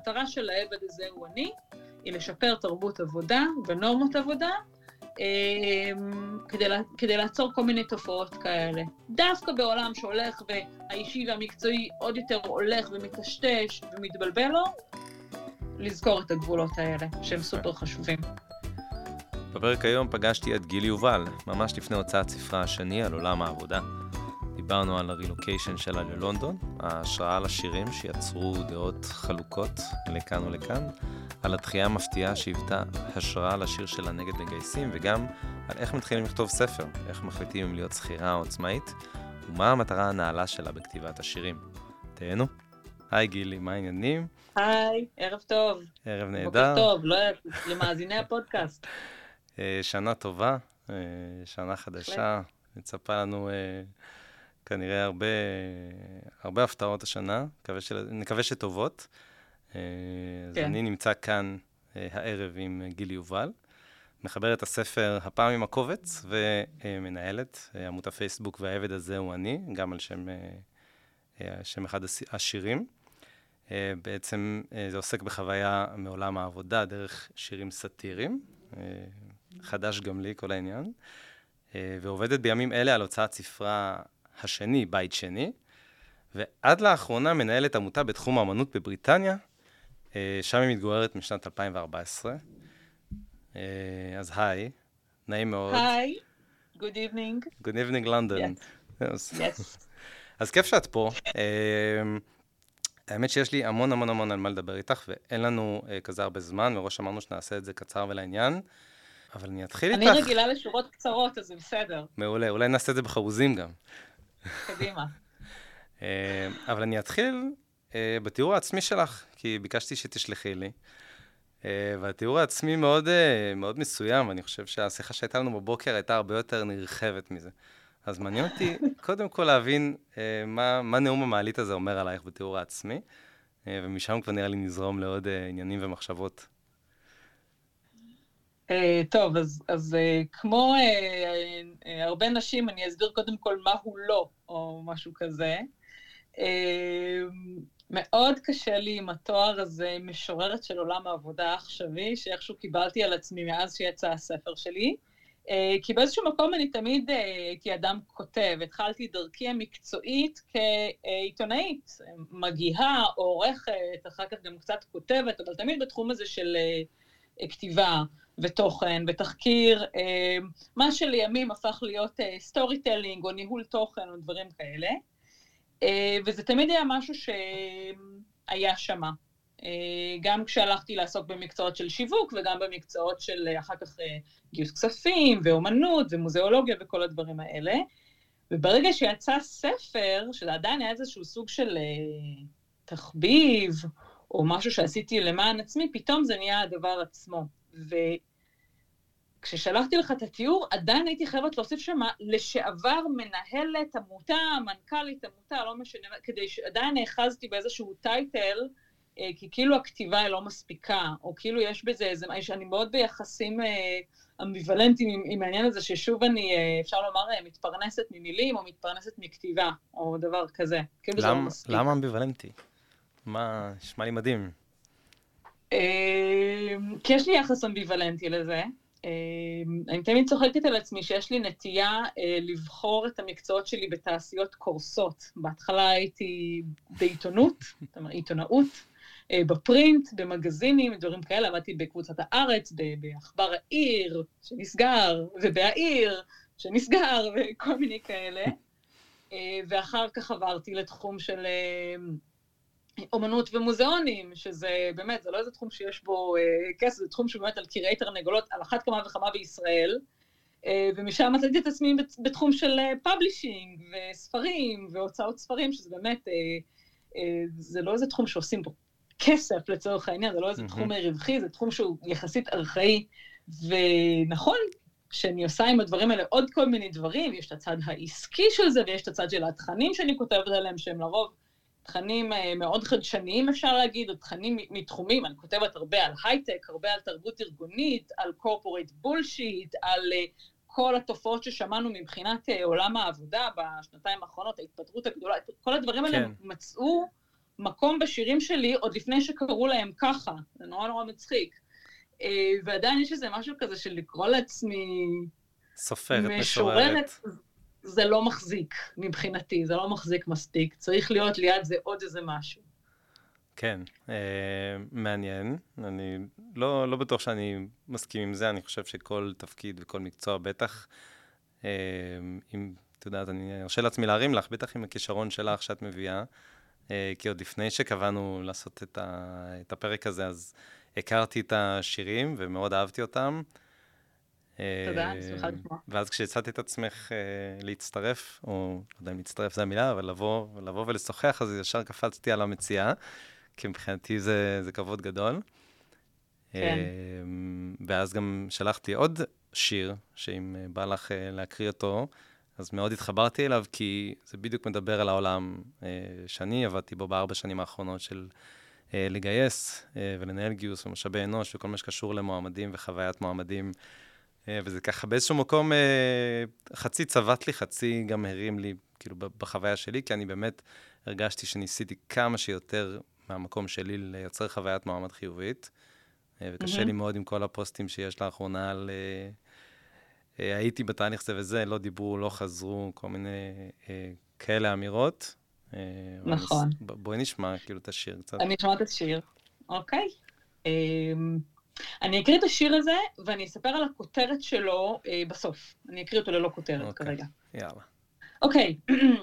המטרה של העבד הזה הוא אני, היא לשפר תרבות עבודה ונורמות עבודה, אמ, כדי, כדי לעצור כל מיני תופעות כאלה. דווקא בעולם שהולך והאישי והמקצועי עוד יותר הולך ומטשטש ומתבלבל לו, לזכור את הגבולות האלה, שהם סופר חשובים. בפרק היום פגשתי את גיל יובל, ממש לפני הוצאת ספרה השני על עולם העבודה. דיברנו על הרילוקיישן שלה ללונדון, ההשראה לשירים שיצרו דעות חלוקות לכאן ולכאן, על התחייה המפתיעה שהיוותה השראה לשיר שלה נגד מגייסים, וגם על איך מתחילים לכתוב ספר, איך מחליטים אם להיות שכירה או עצמאית, ומה המטרה הנעלה שלה בכתיבת השירים. תהנו. היי גילי, מה העניינים? היי, ערב טוב. ערב נהדר. בוקר טוב, לא למאזיני הפודקאסט. אה, שנה טובה, אה, שנה חדשה, מצפה לנו אה, כנראה הרבה, הרבה הפתעות השנה, נקווה, של, נקווה שטובות. כן. אז אני נמצא כאן הערב עם גילי יובל, מחברת הספר הפעם עם הקובץ, ומנהלת עמות הפייסבוק והעבד הזה הוא אני, גם על שם, שם אחד השירים. בעצם זה עוסק בחוויה מעולם העבודה דרך שירים סאטיריים. חדש גם לי, כל העניין, אה, ועובדת בימים אלה על הוצאת ספרה השני, בית שני, ועד לאחרונה מנהלת עמותה בתחום האמנות בבריטניה, אה, שם היא מתגוררת משנת 2014. אה, אז היי, נעים מאוד. היי. Good evening, London. Yes. yes. אז כיף שאת פה. האמת שיש לי המון המון המון על מה לדבר איתך, ואין לנו כזה הרבה זמן, מראש אמרנו שנעשה את זה קצר ולעניין. אבל אני אתחיל איתך. אני רגילה לשורות קצרות, אז זה בסדר. מעולה, אולי נעשה את זה בחרוזים גם. קדימה. אה, אבל אני אתחיל אה, בתיאור העצמי שלך, כי ביקשתי שתשלחי לי. אה, והתיאור העצמי מאוד, מאוד מסוים, ואני חושב שהשיחה שהייתה לנו בבוקר הייתה הרבה יותר נרחבת מזה. אז מעניין אותי קודם כל להבין מה, מה נאום המעלית הזה אומר עלייך בתיאור העצמי, ומשם כבר נראה לי נזרום לעוד עניינים ומחשבות טוב, אז, אז uh, כמו uh, הרבה נשים, אני אסביר קודם כל מה הוא לא, או משהו כזה. מאוד קשה לי עם התואר הזה, משוררת של עולם העבודה העכשווי, שאיכשהו קיבלתי על עצמי מאז שיצא הספר שלי. כי באיזשהו מקום אני תמיד הייתי אדם כותב. התחלתי דרכי המקצועית כעיתונאית, מגיהה, עורכת, אחר כך גם קצת כותבת, אבל תמיד בתחום הזה של כתיבה. ותוכן ותחקיר, אה, מה שלימים הפך להיות story אה, telling או ניהול תוכן או דברים כאלה. אה, וזה תמיד היה משהו שהיה שמה. גם כשהלכתי לעסוק במקצועות של שיווק וגם במקצועות של אחר כך גיוס כספים ואומנות ומוזיאולוגיה וכל הדברים האלה. וברגע שיצא ספר, שזה עדיין היה איזשהו סוג של תחביב, או משהו שעשיתי למען עצמי, פתאום זה נהיה הדבר עצמו. כששלחתי לך את התיאור, עדיין הייתי חייבת להוסיף שם לשעבר מנהלת עמותה, מנכ"לית עמותה, לא משנה, כדי שעדיין נאחזתי באיזשהו טייטל, אה, כי כאילו הכתיבה היא לא מספיקה, או כאילו יש בזה איזה, אני מאוד ביחסים אה, אמביוולנטיים עם, עם העניין הזה, ששוב אני, אה, אפשר לומר, מתפרנסת ממילים, או מתפרנסת מכתיבה, או דבר כזה. כאילו למ, זה לא מספיק. למה אמביוולנטי? מה, נשמע לי מדהים. כי יש לי יחס אמביוולנטי לזה. אמ, אני תמיד צוחקת על עצמי שיש לי נטייה אה, לבחור את המקצועות שלי בתעשיות קורסות. בהתחלה הייתי בעיתונות, זאת אומרת עיתונאות, אה, בפרינט, במגזינים, דברים כאלה, עבדתי בקבוצת הארץ, בעכבר העיר שנסגר, ובהעיר שנסגר, וכל מיני כאלה. אה, ואחר כך עברתי לתחום של אומנות ומוזיאונים, שזה באמת, זה לא איזה תחום שיש בו אה, כסף, זה תחום שבאמת על קירי תרנגולות, על אחת כמה וכמה בישראל, אה, ומשם מצאתי את עצמי בתחום של publishing אה, וספרים והוצאות ספרים, שזה באמת, אה, אה, זה לא איזה תחום שעושים בו כסף לצורך העניין, זה לא איזה mm-hmm. תחום רווחי, זה תחום שהוא יחסית ארכאי, ונכון, שאני עושה עם הדברים האלה עוד כל מיני דברים, יש את הצד העסקי של זה, ויש את הצד של התכנים שאני כותבת עליהם, שהם לרוב תכנים אה, מאוד חדשניים, אפשר להגיד, או תכנים מתחומים, אני כותבת הרבה על הייטק, הרבה על תרבות ארגונית, על corporate bullshit, על אה, כל התופעות ששמענו מבחינת אה, עולם העבודה בשנתיים האחרונות, ההתפטרות הגדולה, כל הדברים האלה כן. מצאו מקום בשירים שלי עוד לפני שקראו להם ככה, זה נורא נורא מצחיק. ועדיין יש איזה משהו כזה של לקרוא לעצמי... סופרת, משוררת. זה לא מחזיק מבחינתי, זה לא מחזיק מספיק. צריך להיות ליד זה עוד איזה משהו. כן, אה, מעניין. אני לא, לא בטוח שאני מסכים עם זה, אני חושב שכל תפקיד וכל מקצוע, בטח, אה, אם, את יודעת, אני ארשה לעצמי להרים לך, בטח עם הכישרון שלך שאת מביאה, אה, כי עוד לפני שקבענו לעשות את, ה, את הפרק הזה, אז הכרתי את השירים ומאוד אהבתי אותם. תודה, אני שמחה לשמוע. ואז כשהצעתי את עצמך אה, להצטרף, או לא יודע אם להצטרף זו המילה, אבל לבוא, לבוא ולשוחח, אז ישר קפצתי על המציאה. כי מבחינתי זה, זה כבוד גדול. כן. אמ, ואז גם שלחת לי עוד שיר, שאם אה, בא לך אה, להקריא אותו, אז מאוד התחברתי אליו, כי זה בדיוק מדבר על העולם אה, שאני עבדתי בו בארבע שנים האחרונות של לגייס ולנהל גיוס ומשאבי אנוש וכל מה שקשור למועמדים וחוויית מועמדים. וזה ככה באיזשהו מקום חצי צבט לי, חצי גם הרים לי, כאילו, בחוויה שלי, כי אני באמת הרגשתי שניסיתי כמה שיותר מהמקום שלי לייצר חוויית מעמד חיובית. אה, וקשה mm-hmm. לי מאוד עם כל הפוסטים שיש לאחרונה על אה, אה, הייתי בתהליך זה וזה, לא דיברו, לא חזרו, כל מיני כאלה אמירות. נכון. בואי נשמע כאילו את השיר קצת. אני אשמע את השיר, אוקיי. אמ, אני אקריא את השיר הזה, ואני אספר על הכותרת שלו בסוף. אני אקריא אותו ללא כותרת אוקיי. כרגע. יאללה. אוקיי,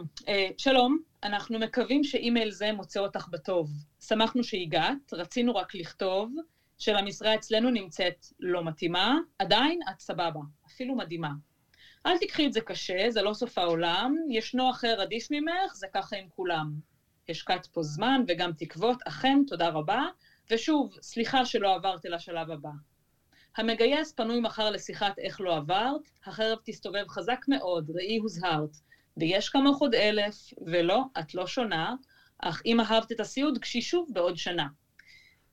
שלום, אנחנו מקווים שאימייל זה מוצא אותך בטוב. שמחנו שהגעת, רצינו רק לכתוב שלמשרה אצלנו נמצאת לא מתאימה, עדיין את סבבה, אפילו מדהימה. אל תיקחי את זה קשה, זה לא סוף העולם, ישנו אחר עדיף ממך, זה ככה עם כולם. השקעת פה זמן וגם תקוות, אכן, תודה רבה, ושוב, סליחה שלא עברת אל השלב הבא. המגייס פנוי מחר לשיחת איך לא עברת, החרב תסתובב חזק מאוד, ראי הוזהרת. ויש כמוך עוד אלף, ולא, את לא שונה, אך אם אהבת את הסיעוד, גשי שוב בעוד שנה.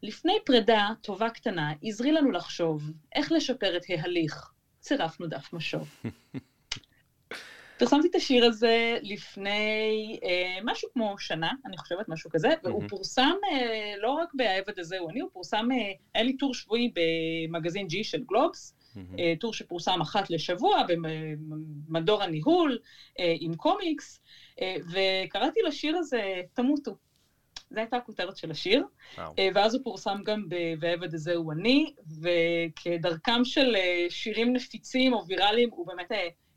לפני פרידה, טובה קטנה, עזרי לנו לחשוב איך לשפר את ההליך. צירפנו דף משוב. פרסמתי את השיר הזה לפני אה, משהו כמו שנה, אני חושבת, משהו כזה, והוא פורסם אה, לא רק ב"העבד הזה הוא אני", הוא פורסם, אה, היה לי טור שבועי במגזין G של גלובס, mm-hmm. טור שפורסם אחת לשבוע במדור הניהול, אה, עם קומיקס, אה, וקראתי לשיר הזה "תמותו". זו הייתה הכותרת של השיר, wow. ואז הוא פורסם גם ב"ועבד הזה הוא אני", וכדרכם של שירים נפיצים או ויראליים, הוא באמת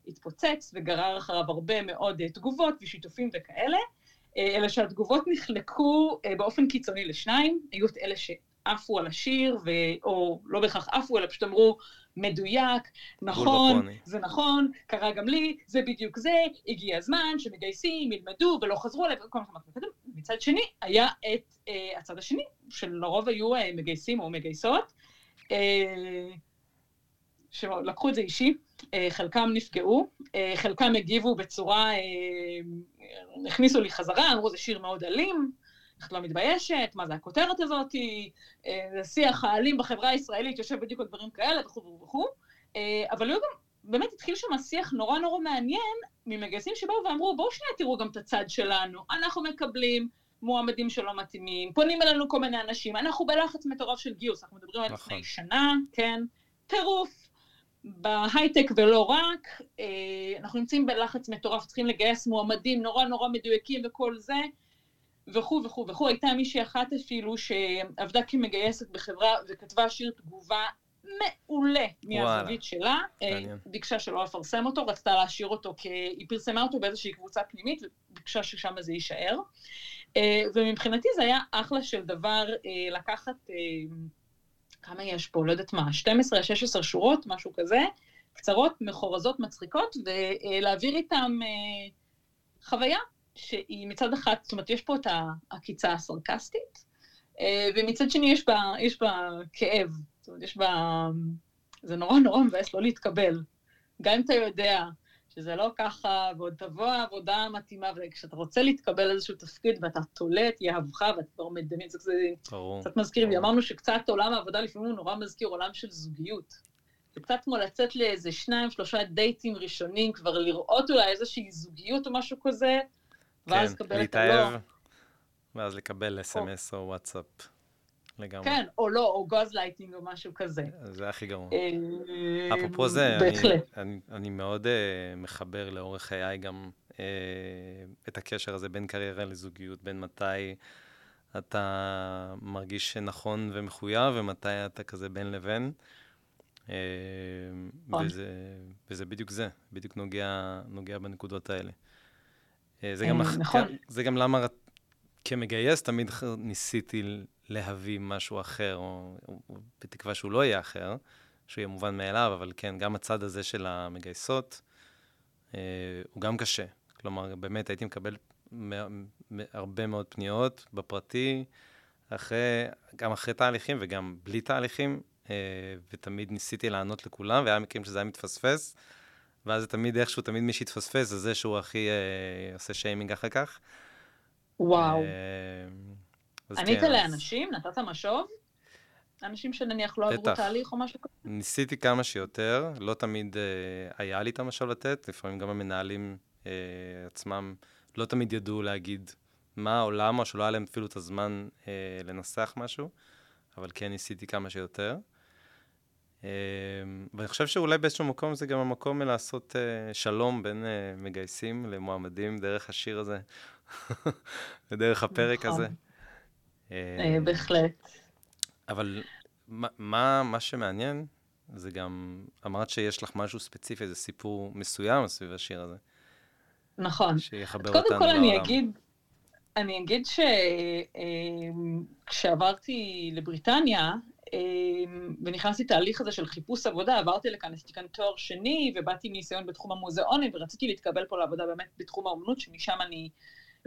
התפוצץ וגרר אחריו הרבה מאוד תגובות ושיתופים וכאלה, אלא שהתגובות נחלקו באופן קיצוני לשניים, היו את אלה שעפו על השיר, ו... או לא בהכרח עפו, אלא פשוט אמרו, מדויק, נכון, זה נכון, קרה גם לי, זה בדיוק זה, הגיע הזמן שמגייסים, ילמדו ולא חזרו עליו, וכל מה שאמרתי מקודם. מצד שני, היה את uh, הצד השני, שלרוב היו uh, מגייסים או מגייסות, uh, שלקחו את זה אישי, uh, חלקם נפגעו, uh, חלקם הגיבו בצורה, uh, הכניסו לי חזרה, אמרו, זה שיר מאוד אלים, איך את לא מתביישת, מה זה הכותרת הזאת, אה, זה שיח האלים בחברה הישראלית יושב בדיוק על דברים כאלה וכו' וכו', אה, אבל היו גם, באמת התחיל שם שיח נורא נורא מעניין ממגייסים שבאו ואמרו, בואו שנייה תראו גם את הצד שלנו, אנחנו מקבלים מועמדים שלא מתאימים, פונים אלינו כל מיני אנשים, אנחנו בלחץ מטורף של גיוס, אנחנו מדברים על לפני נכון. שנה, כן, טירוף. בהייטק ולא רק, אה, אנחנו נמצאים בלחץ מטורף, צריכים לגייס מועמדים נורא נורא מדויקים וכל זה, וכו' וכו' וכו'. הייתה מישהי אחת אפילו שעבדה כמגייסת בחברה וכתבה שיר תגובה מעולה מהזווית שלה. אה, מעניין. ביקשה שלא לפרסם אותו, רצתה להשאיר אותו, כי היא פרסמה אותו באיזושהי קבוצה פנימית וביקשה ששם זה יישאר. אה, ומבחינתי זה היה אחלה של דבר לקחת, כמה יש פה, לא יודעת מה, 12-16 שורות, משהו כזה, קצרות, מחורזות, מצחיקות, ולהעביר איתם חוויה שהיא מצד אחד, זאת אומרת, יש פה את העקיצה הסרקסטית, אה, ומצד שני יש בה, יש בה כאב, זאת אומרת, יש בה... זה נורא נורא מבאס לא להתקבל. גם אם אתה יודע שזה לא ככה, ועוד תבוא העבודה המתאימה, וכשאתה רוצה להתקבל איזשהו תפקיד ואתה תולה את יהבך ואתה כבר מדמיין, זה קצת מזכיר לי, אמרנו שקצת עולם העבודה לפעמים הוא נורא מזכיר עולם של זוגיות. זה קצת כמו לצאת לאיזה שניים, שלושה דייטים ראשונים, כבר לראות אולי איזושהי זוגיות או משהו כזה, ואז כן, קבל את הלא. ואז לקבל SMS או וואטסאפ. לגמרי. כן, או לא, או גזלייטינג או משהו כזה. זה הכי גרוע. אה, אפרופו זה, בהחלט. אני, אני, אני מאוד uh, מחבר לאורך חיי גם uh, את הקשר הזה בין קריירה לזוגיות, בין מתי אתה מרגיש שנכון ומחויב, ומתי אתה כזה בין לבין. Uh, וזה, וזה בדיוק זה, בדיוק נוגע, נוגע בנקודות האלה. זה, גם, נכון. זה גם למה כמגייס תמיד ניסיתי להביא משהו אחר, או, או, או בתקווה שהוא לא יהיה אחר, שהוא יהיה מובן מאליו, אבל כן, גם הצד הזה של המגייסות אה, הוא גם קשה. כלומר, באמת הייתי מקבל הרבה מאוד פניות בפרטי, אחרי, גם אחרי תהליכים וגם בלי תהליכים, אה, ותמיד ניסיתי לענות לכולם, והיה מקרים שזה היה מתפספס, ואז זה תמיד איכשהו, תמיד מי שהתפספס זה זה שהוא הכי אה, עושה שיימינג אחר כך. וואו. אה, ענית כן, אז- לאנשים? נתת משוב? אנשים שנניח לא עברו. תהליך או משהו כזה? ניסיתי כמה שיותר, לא תמיד אה, היה לי את המשל לתת, לפעמים גם המנהלים אה, עצמם לא תמיד ידעו להגיד מה או למה, שלא היה להם אפילו את הזמן אה, לנסח משהו, אבל כן ניסיתי כמה שיותר. אה, ואני חושב שאולי באיזשהו מקום זה גם המקום לעשות אה, שלום בין אה, מגייסים למועמדים דרך השיר הזה, ודרך הפרק נכון. הזה. אה, בהחלט. אבל מה, מה, מה שמעניין, זה גם, אמרת שיש לך משהו ספציפי, איזה סיפור מסוים סביב השיר הזה, נכון. שיחבר קודם אותנו כל לעולם. אני אגיד, אני אגיד שכשעברתי לבריטניה, אמ, ונכנסתי תהליך הזה של חיפוש עבודה, עברתי לכאן, עשיתי כאן תואר שני, ובאתי מניסיון בתחום המוזיאונים, ורציתי להתקבל פה לעבודה באמת בתחום האומנות, שמשם אני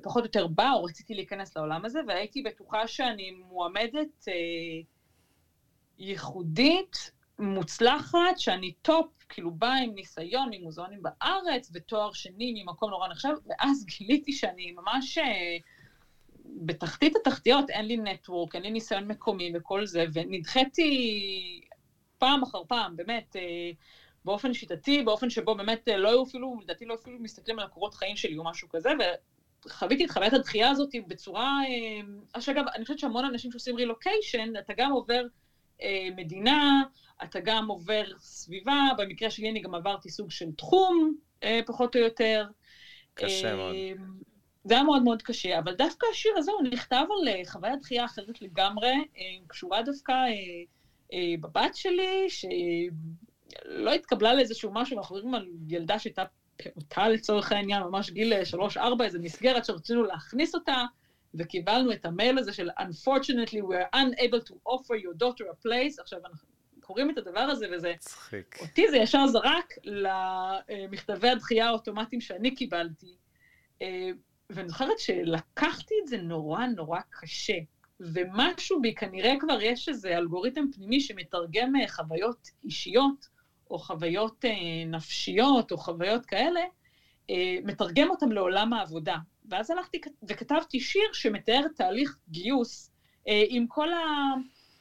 פחות או יותר באה, או רציתי להיכנס לעולם הזה, והייתי בטוחה שאני מועמדת אה, ייחודית, מוצלחת, שאני טופ, כאילו באה עם ניסיון ממוזיאונים בארץ, ותואר שני ממקום נורא נחשב, ואז גיליתי שאני ממש אה, בתחתית התחתיות, אין לי network, אין לי ניסיון מקומי וכל זה, ונדחיתי פעם אחר פעם, באמת, אה, באופן שיטתי, באופן שבו באמת אה, לא היו אפילו, לדעתי לא אפילו מסתכלים על הקורות חיים שלי או משהו כזה, וחוויתי את חוויית הדחייה הזאת בצורה... אה, שאגב, אני חושבת שהמון אנשים שעושים רילוקיישן, אתה גם עובר אה, מדינה, אתה גם עובר סביבה, במקרה שלי אני גם עברתי סוג של תחום, אה, פחות או יותר. קשה מאוד. אה, זה היה מאוד מאוד קשה, אבל דווקא השיר הזה הוא נכתב על אה, חוויית דחייה אחרת לגמרי, אה, קשורה דווקא אה, אה, בבת שלי, שלא התקבלה לאיזשהו משהו, אנחנו מדברים על ילדה שהייתה פעוטה לצורך העניין, ממש גיל 3-4, איזו מסגרת שרצינו להכניס אותה, וקיבלנו את המייל הזה של Unfortunately, we are unable to offer your daughter a place. עכשיו, אנחנו קוראים את הדבר הזה, וזה... מצחיק. אותי זה ישר זרק למכתבי הדחייה האוטומטיים שאני קיבלתי. אה, ואני זוכרת שלקחתי את זה נורא נורא קשה. ומשהו בי, כנראה כבר יש איזה אלגוריתם פנימי שמתרגם אה, חוויות אישיות, או חוויות אה, נפשיות, או חוויות כאלה, אה, מתרגם אותם לעולם העבודה. ואז הלכתי וכתבתי שיר שמתאר תהליך גיוס אה, עם כל ה...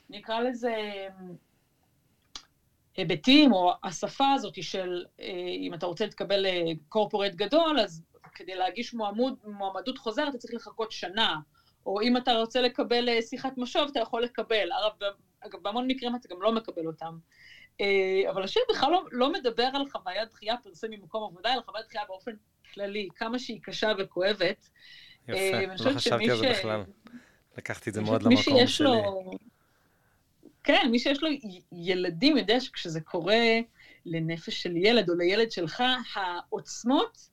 נקרא לזה... היבטים, או השפה הזאת של אם אתה רוצה להתקבל לקורפורט גדול, אז כדי להגיש מועמוד, מועמדות חוזרת אתה צריך לחכות שנה, או אם אתה רוצה לקבל שיחת משוב, אתה יכול לקבל. אגב, בהמון מקרים אתה גם לא מקבל אותם. אה, אבל השיר בכלל לא, לא מדבר על חוויית דחייה פרסה ממקום עבודה, אלא חוויית דחייה באופן כללי, כמה שהיא קשה וכואבת. יפה, אה, לא חשבתי על זה בכלל. לקחתי את זה מאוד למקום שיש שלי. לו... כן, מי שיש לו ילדים יודע שכשזה קורה לנפש של ילד או לילד שלך, העוצמות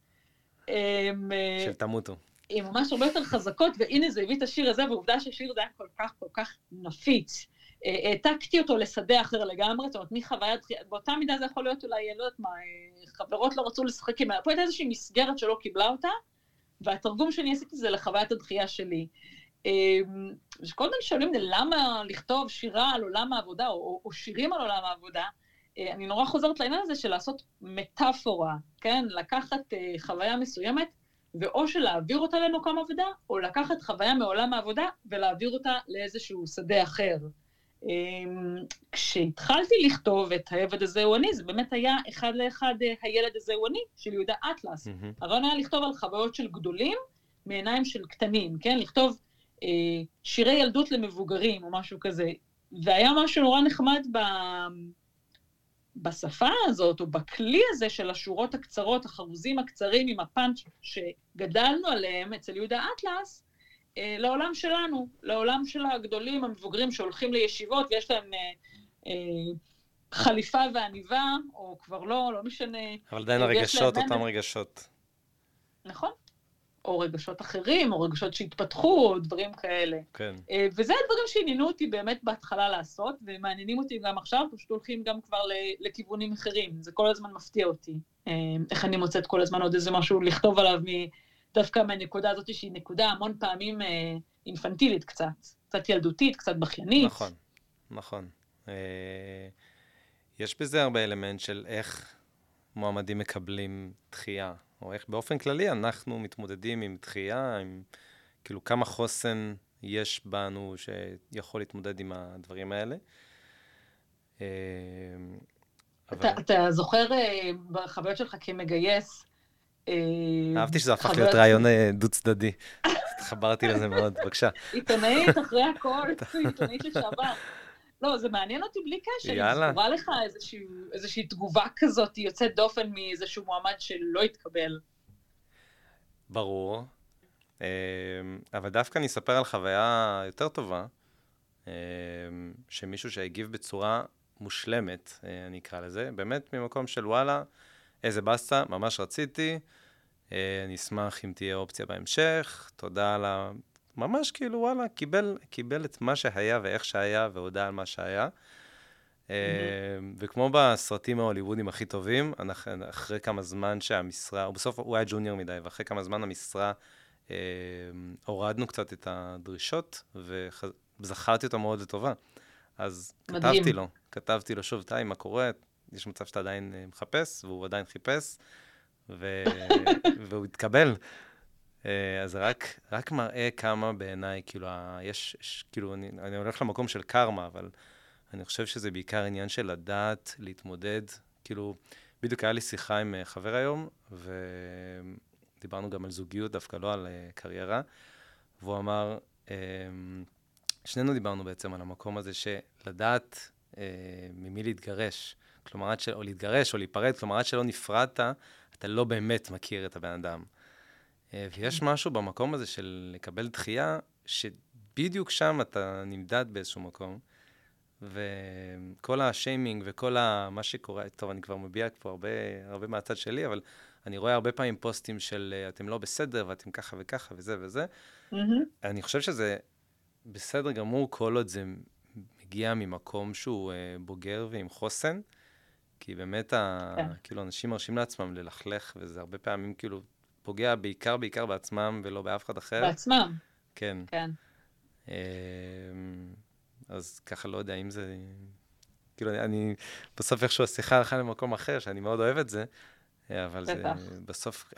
הם, אה, של תמותו. הן ממש הרבה יותר חזקות, והנה זה הביא את השיר הזה, ועובדה שהשיר הזה היה כל כך כל כך נפיץ. אה, העתקתי אותו לשדה אחר לגמרי, זאת אומרת, מחוויית, באותה מידה זה יכול להיות אולי, לא יודעת מה, אה, חברות לא רצו לשחק עם... פה הייתה איזושהי מסגרת שלא קיבלה אותה, והתרגום שאני עשיתי זה לחוויית הדחייה שלי. אמ, שכל הזמן שואלים למה לכתוב שירה על עולם העבודה, או, או שירים על עולם העבודה, אה, אני נורא חוזרת לעניין הזה של לעשות מטאפורה, כן? לקחת חוויה מסוימת, ואו שלהעביר אותה למקום עבודה, או לקחת חוויה מעולם העבודה ולהעביר אותה לאיזשהו שדה אחר. אמ, כשהתחלתי לכתוב את העבד הזה הוא אני, זה באמת היה אחד לאחד אה, הילד הזה הוא אני, של יהודה אטלס. מהמם. הרעיון היה לכתוב על חוויות של גדולים מעיניים של קטנים, כן? לכתוב שירי ילדות למבוגרים או משהו כזה. והיה משהו נורא נחמד ב... בשפה הזאת, או בכלי הזה של השורות הקצרות, החרוזים הקצרים עם הפאנץ' שגדלנו עליהם אצל יהודה אטלס, אה, לעולם שלנו, לעולם של הגדולים, המבוגרים שהולכים לישיבות ויש להם אה, אה, חליפה ועניבה, או כבר לא, לא משנה. אבל עדיין הרגשות אותם רגשות. נכון. או רגשות אחרים, או רגשות שהתפתחו, או דברים כאלה. כן. אה, וזה הדברים שעניינו אותי באמת בהתחלה לעשות, ומעניינים אותי גם עכשיו, פשוט הולכים גם כבר לכיוונים אחרים. זה כל הזמן מפתיע אותי, אה, איך אני מוצאת כל הזמן עוד איזה משהו לכתוב עליו דווקא מהנקודה הזאת, שהיא נקודה המון פעמים אה, אינפנטילית קצת, קצת ילדותית, קצת בכיינית. נכון, נכון. יש בזה הרבה אלמנט של איך מועמדים מקבלים דחייה. או איך באופן כללי אנחנו מתמודדים עם דחייה, עם כאילו כמה חוסן יש בנו שיכול להתמודד עם הדברים האלה. אה, אתה, אבל... אתה זוכר אה, בחוויות שלך כמגייס... אה, אהבתי שזה הפך להיות רעיון דו-צדדי. התחברתי לזה מאוד, בבקשה. עיתונאית אחרי הכל, עיתונאית לשעבר. לא, זה מעניין אותי בלי קשר. יאללה. אם זכורה לך איזושהי, איזושהי תגובה כזאת יוצאת דופן מאיזשהו מועמד שלא התקבל. ברור. אמ, אבל דווקא אני אספר על חוויה יותר טובה, שמישהו שהגיב בצורה מושלמת, אה, אני אקרא לזה, באמת ממקום של וואלה, איזה באסה, ממש רציתי, אה, אני אשמח אם תהיה אופציה בהמשך, תודה על ה... ממש כאילו, וואלה, קיבל, קיבל את מה שהיה ואיך שהיה, והודה על מה שהיה. Mm-hmm. וכמו בסרטים ההוליוודים הכי טובים, אחרי כמה זמן שהמשרה, בסוף הוא היה ג'וניור מדי, ואחרי כמה זמן המשרה, אה, הורדנו קצת את הדרישות, וזכרתי אותו מאוד לטובה. אז מדהים. כתבתי לו, כתבתי לו שוב, טי, מה קורה? יש מצב שאתה עדיין אה, מחפש, והוא עדיין חיפש, ו... והוא התקבל. אה, אז רק, רק מראה כמה בעיניי, כאילו, יש, יש, כאילו, אני, אני הולך למקום של קרמה, אבל אני חושב שזה בעיקר עניין של לדעת להתמודד. כאילו, בדיוק היה לי שיחה עם אה, חבר היום, ודיברנו גם על זוגיות, דווקא לא על קריירה, והוא אמר, שנינו דיברנו בעצם על המקום הזה שלדעת ממי להתגרש. כלומר, עד ש... או להתגרש או להיפרד, כלומר, עד שלא נפרדת, אתה לא באמת מכיר את הבן אדם. אה, ויש משהו במקום הזה של לקבל דחייה, שבדיוק שם אתה נמדד באיזשהו מקום, וכל השיימינג וכל ה... מה שקורה, טוב, אני כבר מביע פה הרבה, הרבה מהצד שלי, אבל אני רואה הרבה פעמים פוסטים של אה, אתם לא בסדר ואתם ככה וככה וזה וזה. Mm-hmm. אני חושב שזה בסדר גמור כל עוד זה מגיע ממקום שהוא אה, בוגר ועם חוסן, כי באמת, ה... כן. כאילו, אנשים מרשים לעצמם ללכלך, וזה הרבה פעמים כאילו פוגע בעיקר, בעיקר בעצמם ולא באף אחד אחר. בעצמם. כן. כן. אמ, אז ככה לא יודע אם זה... כאילו, אני, אני בסוף איכשהו השיחה הלכה למקום אחר, שאני מאוד אוהב את זה, אבל זה, בסוף,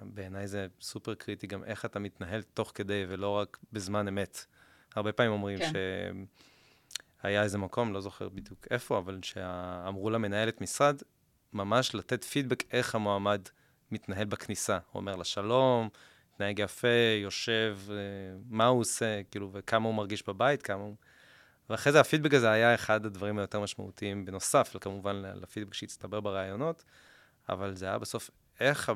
בעיניי זה סופר קריטי גם איך אתה מתנהל תוך כדי ולא רק בזמן אמת. הרבה פעמים אומרים כן. שהיה איזה מקום, לא זוכר בדיוק איפה, אבל שאמרו למנהלת משרד, ממש לתת פידבק איך המועמד מתנהל בכניסה. הוא אומר לה שלום, מתנהג יפה, יושב, אה, מה הוא עושה, כאילו, וכמה הוא מרגיש בבית, כמה הוא... ואחרי זה הפידבק הזה היה אחד הדברים היותר משמעותיים, בנוסף, כמובן, לפידבק שהצטבר בראיונות, אבל זה היה בסוף איך,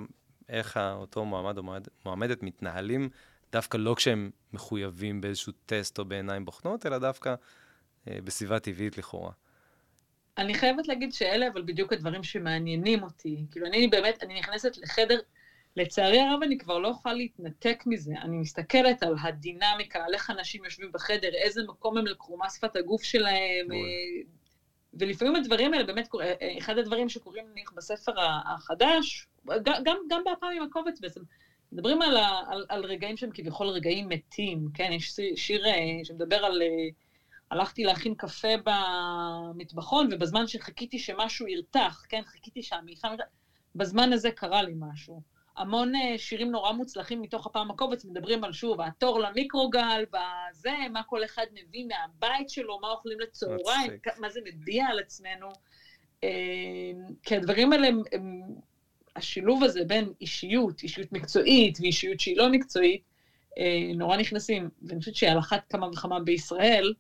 איך אותו מועמד או מועמד, מועמדת מתנהלים, דווקא לא כשהם מחויבים באיזשהו טסט או בעיניים בוחנות, אלא דווקא בסביבה טבעית לכאורה. אני חייבת להגיד שאלה אבל בדיוק הדברים שמעניינים אותי. כאילו, אני באמת, אני נכנסת לחדר, לצערי הרב אני כבר לא יכולה להתנתק מזה. אני מסתכלת על הדינמיקה, על איך אנשים יושבים בחדר, איזה מקום הם לקחו, מה שפת הגוף שלהם, אה, ולפעמים הדברים האלה באמת קורה, אה, אחד הדברים שקורים נניח בספר החדש, גם, גם בהפעם עם הקובץ בעצם, מדברים על, על, על רגעים שהם כביכול רגעים מתים, כן? יש שיר אה, שמדבר על... הלכתי להכין קפה במטבחון, ובזמן שחיכיתי שמשהו ירתח, כן, חיכיתי שהמיכה... בזמן הזה קרה לי משהו. המון uh, שירים נורא מוצלחים מתוך הפעם הקובץ מדברים על, שוב, התור למיקרוגל, בזה, מה כל אחד מביא מהבית שלו, מה אוכלים לצהריים, מה זה מביע על עצמנו. Uh, כי הדברים האלה, הם, הם, השילוב הזה בין אישיות, אישיות מקצועית ואישיות שהיא לא מקצועית, נורא נכנסים, ואני חושבת שעל אחת כמה וכמה בישראל,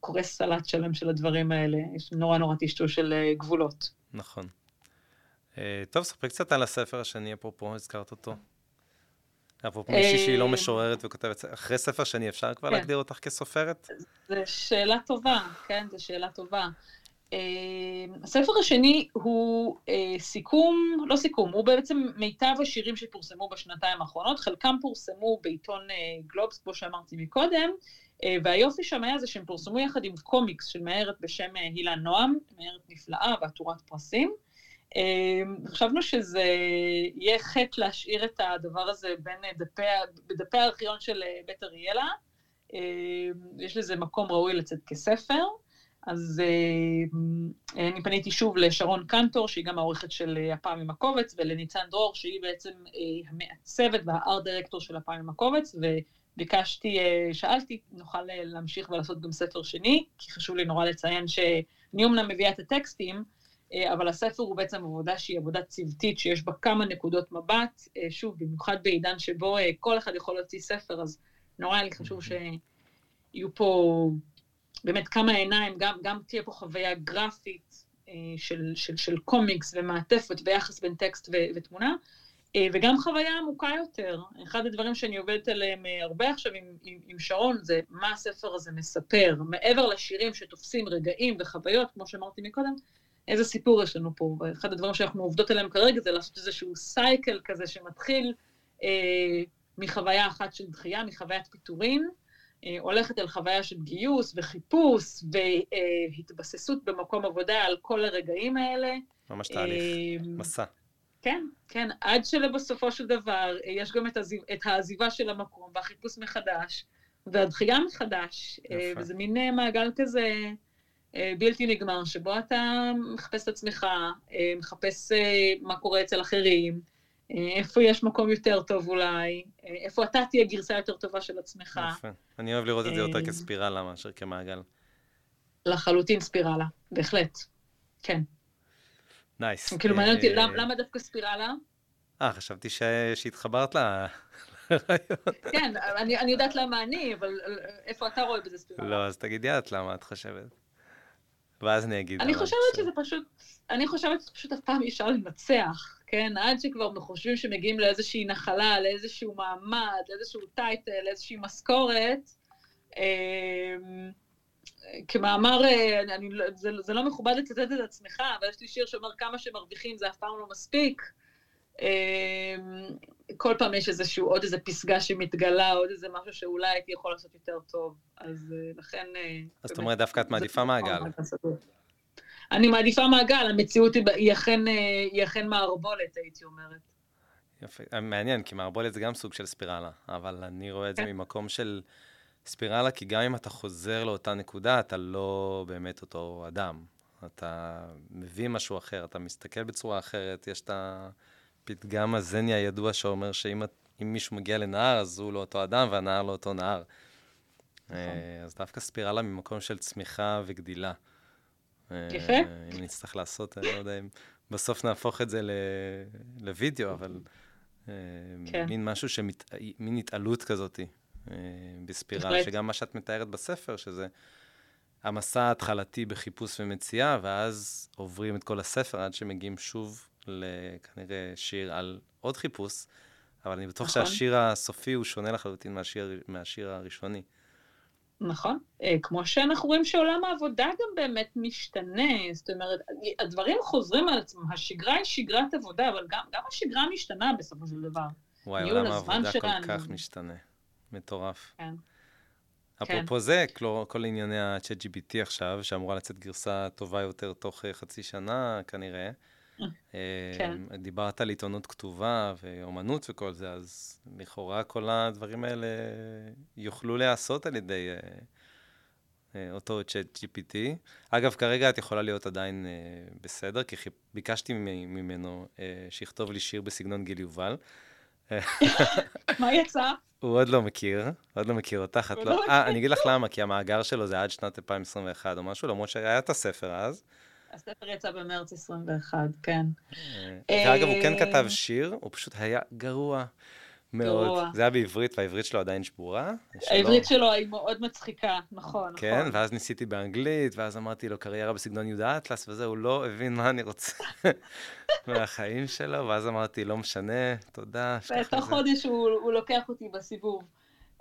קורה סלט שלם של הדברים האלה, יש נורא נורא טשטוש של גבולות. נכון. טוב, ספרי קצת על הספר השני, אפרופו, הזכרת אותו. אפרופו מישהי שהיא לא משוררת וכותבת, אחרי ספר שני אפשר כבר כן. להגדיר אותך כסופרת? זו שאלה טובה, כן, זו שאלה טובה. הספר השני הוא סיכום, לא סיכום, הוא בעצם מיטב השירים שפורסמו בשנתיים האחרונות, חלקם פורסמו בעיתון גלובס, כמו שאמרתי מקודם, והיופי שם היה זה שהם פורסמו יחד עם קומיקס של מאיירת בשם uh, הילה נועם, מאיירת נפלאה ועטורת פרסים. אמ, חשבנו שזה יהיה חטא להשאיר את הדבר הזה בין דפי, בדפי הארכיון של אה, בית אריאלה. יש לזה מקום ראוי לצאת כספר. אז אה, אני פניתי שוב לשרון קנטור, שהיא גם העורכת של אה, הפעם עם הקובץ, ולניצן דרור, שהיא בעצם המעצבת והארט דירקטור של הפעם עם הקובץ, וביקשתי, שאלתי, נוכל להמשיך ולעשות גם ספר שני, כי חשוב לי נורא לציין שאני אומנם מביאה את הטקסטים, אה, אבל הספר הוא בעצם עבודה שהיא עבודה צוותית, שיש בה כמה נקודות מבט. אה, שוב, במיוחד בעידן שבו אה, כל אחד יכול להוציא ספר, אז נורא היה לי חשוב שיהיו פה באמת כמה עיניים, גם, גם תהיה פה חוויה גרפית של, של, של קומיקס ומעטפת ויחס בין טקסט ו, ותמונה, וגם חוויה עמוקה יותר. אחד הדברים שאני עובדת עליהם הרבה עכשיו עם, עם, עם שרון, זה מה הספר הזה מספר. מעבר לשירים שתופסים רגעים וחוויות, כמו שאמרתי מקודם, איזה סיפור יש לנו פה. ואחד הדברים שאנחנו עובדות עליהם כרגע זה לעשות איזשהו סייקל כזה שמתחיל אה, מחוויה אחת של דחייה, מחוויית פיטורין, אה, הולכת אל חוויה של גיוס וחיפוש והתבססות אה, במקום עבודה על כל הרגעים האלה. ממש תהליך, אה, מסע. כן, כן, עד שלבסופו של דבר אה, יש גם את, הזיו, את העזיבה של המקום והחיפוש מחדש והדחייה מחדש, אה, יפה. וזה מין אה, מעגל כזה בלתי נגמר, שבו אתה מחפש את עצמך, מחפש מה קורה אצל אחרים, איפה יש מקום יותר טוב אולי, איפה אתה תהיה גרסה יותר טובה של עצמך. יפה. אני אוהב לראות את זה יותר כספירלה מאשר כמעגל. לחלוטין ספירלה, בהחלט. כן. נייס. Nice. כאילו מעניין אותי, למה דווקא ספירלה? אה, חשבתי שהתחברת ל... כן, אני יודעת למה אני, אבל איפה אתה רואה בזה ספירלה? לא, אז תגידי את למה את חושבת. ואז אני אגיד... אני חושבת שזה פשוט, אני חושבת שפשוט אף פעם אי אפשר לנצח, כן? עד שכבר חושבים שמגיעים לאיזושהי נחלה, לאיזשהו מעמד, לאיזשהו טייטל, לאיזושהי משכורת. אמ, כמאמר, אה, אני, לא, זה, זה לא מכובד לצטט את עצמך, אבל יש לי שיר שאומר כמה שמרוויחים זה אף פעם לא מספיק. אמ, כל פעם יש איזשהו, עוד איזה פסגה שמתגלה, עוד איזה משהו שאולי הייתי יכול לעשות יותר טוב. אז אה, לכן... אה, אז זאת אומרת, דווקא את מעדיפה מעגל. אני מעדיפה מעגל, המציאות היא אכן, היא אכן מערבולת, הייתי אומרת. יפה, מעניין, כי מערבולת זה גם סוג של ספירלה, אבל אני רואה את זה כן. ממקום של ספירלה, כי גם אם אתה חוזר לאותה נקודה, אתה לא באמת אותו אדם. אתה מביא משהו אחר, אתה מסתכל בצורה אחרת, יש את. הפתגם הזני הידוע שאומר שאם מישהו מגיע לנהר, אז הוא לא אותו אדם והנהר לא אותו נהר. נכון. אה, אז דווקא ספירלה ממקום של צמיחה וגדילה. אה, יפה. אם נצטרך לעשות, אני לא יודע אם בסוף נהפוך את זה לוידאו, אבל אה, כן. מין משהו, שמת... מין התעלות כזאת בספירלה, שגם מה שאת מתארת בספר, שזה המסע ההתחלתי בחיפוש ומציאה, ואז עוברים את כל הספר עד שמגיעים שוב לכנראה שיר על עוד חיפוש, אבל אני בטוח נכון. שהשיר הסופי הוא שונה לחלוטין מהשיר, מהשיר הראשוני. נכון, אה, כמו שאנחנו רואים שעולם העבודה גם באמת משתנה, זאת אומרת, הדברים חוזרים על עצמם, השגרה היא שגרת עבודה, אבל גם, גם השגרה משתנה בסופו של דבר. וואי, עולם העבודה שלנו... כל כך משתנה, מטורף. כן. אפרופו כן. זה, כל, כל ענייני ה-chat GPT עכשיו, שאמורה לצאת גרסה טובה יותר תוך אה, חצי שנה כנראה, כן. אה, דיברת על עיתונות כתובה ואומנות וכל זה, אז לכאורה כל הדברים האלה יוכלו להיעשות על ידי אה, אה, אותו צ'אט GPT. אגב, כרגע את יכולה להיות עדיין בסדר, כי ביקשתי ממנו שיכתוב לי שיר בסגנון גיל יובל. מה יצא? הוא עוד לא מכיר, עוד לא מכיר אותך, את לא... לא אה, אני אגיד לך למה, כי המאגר שלו זה עד שנת 2021 או משהו, למרות שהיה את הספר אז. הספר יצא במרץ 21, כן. ואגב, הוא כן אה, כתב שיר, הוא פשוט היה גרוע. מאוד. זה היה בעברית, והעברית שלו עדיין שבורה. העברית שלו היא מאוד מצחיקה, נכון, כן, נכון. ואז ניסיתי באנגלית, ואז אמרתי לו, קריירה בסגנון יהודה אטלס, וזה, הוא לא הבין מה אני רוצה מהחיים שלו, ואז אמרתי, לא משנה, תודה. בתוך חודש הוא לוקח אותי בסיבוב.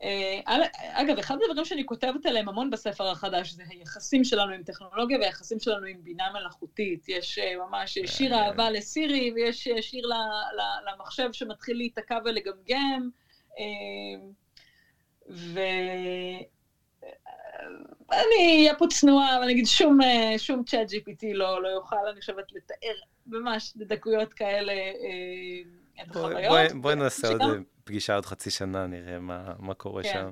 אה, אגב, אחד הדברים שאני כותבת עליהם המון בספר החדש זה היחסים שלנו עם טכנולוגיה והיחסים שלנו עם בינה מלאכותית. יש אה, ממש שיר אה. אהבה לסירי ויש שיר למחשב שמתחיל להיתקע ולגמגם. ואני אהיה פה צנועה, ואני אגיד שום, שום צ'אט GPT לא, לא יוכל, אני חושבת, לתאר ממש דקויות כאלה החוויות. בואי נעשה עוד פגישה עוד חצי שנה, נראה מה, מה קורה כן. שם.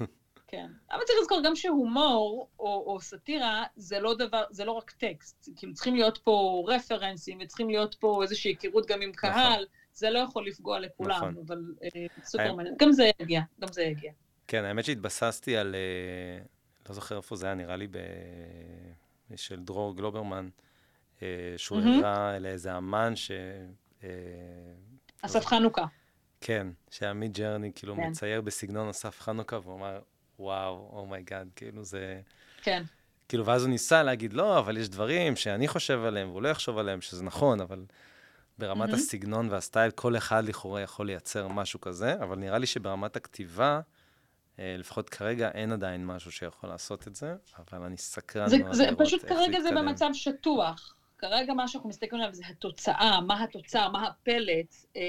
כן. אבל צריך לזכור גם שהומור או, או סאטירה זה לא דבר, זה לא רק טקסט. כאילו צריכים להיות פה רפרנסים וצריכים להיות פה איזושהי היכרות גם עם נכון. קהל. זה לא יכול לפגוע לכולם, נכון. אבל אה, סופר מעניין. גם זה יגיע, גם זה יגיע. כן, האמת שהתבססתי על, אה, לא זוכר איפה זה היה, נראה לי ב... של דרור גלוברמן, אה, שהוא הראה לאיזה אמן ש... אה, אסף חנוכה. כן, שהיה Midjourney, כאילו, כן. מצייר בסגנון אסף חנוכה, והוא אמר, וואו, oh my god, oh כאילו זה... כן. כאילו, ואז הוא ניסה להגיד, לא, אבל יש דברים שאני חושב עליהם, והוא לא יחשוב עליהם, שזה נכון, אבל ברמת mm-hmm. הסגנון והסטייל, כל אחד לכאורה יכול לייצר משהו כזה, אבל נראה לי שברמת הכתיבה, אה, לפחות כרגע אין עדיין משהו שיכול לעשות את זה, אבל אני סקרן איך להתקדם. פשוט כרגע זה במצב שטוח. כרגע מה שאנחנו מסתכלים עליו זה התוצאה, מה התוצר, מה הפלט. אה,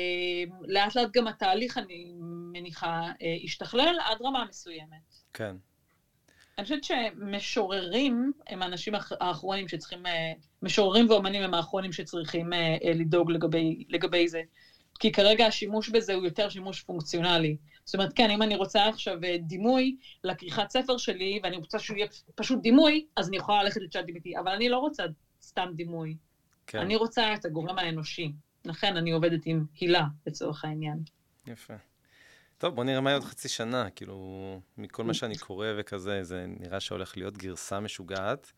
לאט לאט גם התהליך, אני מניחה, אה, ישתכלל עד רמה מסוימת. כן. אני חושבת שמשוררים הם האנשים האחרונים שצריכים, אה, משוררים ואומנים הם האחרונים שצריכים לדאוג לגבי, לגבי זה. כי כרגע השימוש בזה הוא יותר שימוש פונקציונלי. זאת אומרת, כן, אם אני רוצה עכשיו דימוי לכריכת ספר שלי, ואני רוצה שהוא יהיה פשוט דימוי, אז אני יכולה ללכת לצ'אט DBT, אבל אני לא רוצה סתם דימוי. כן. אני רוצה את הגורם האנושי. לכן אני עובדת עם הילה, לצורך העניין. יפה. טוב, בוא נראה מה יהיה עוד חצי שנה. כאילו, מכל מה שאני קורא וכזה, זה נראה שהולך להיות גרסה משוגעת.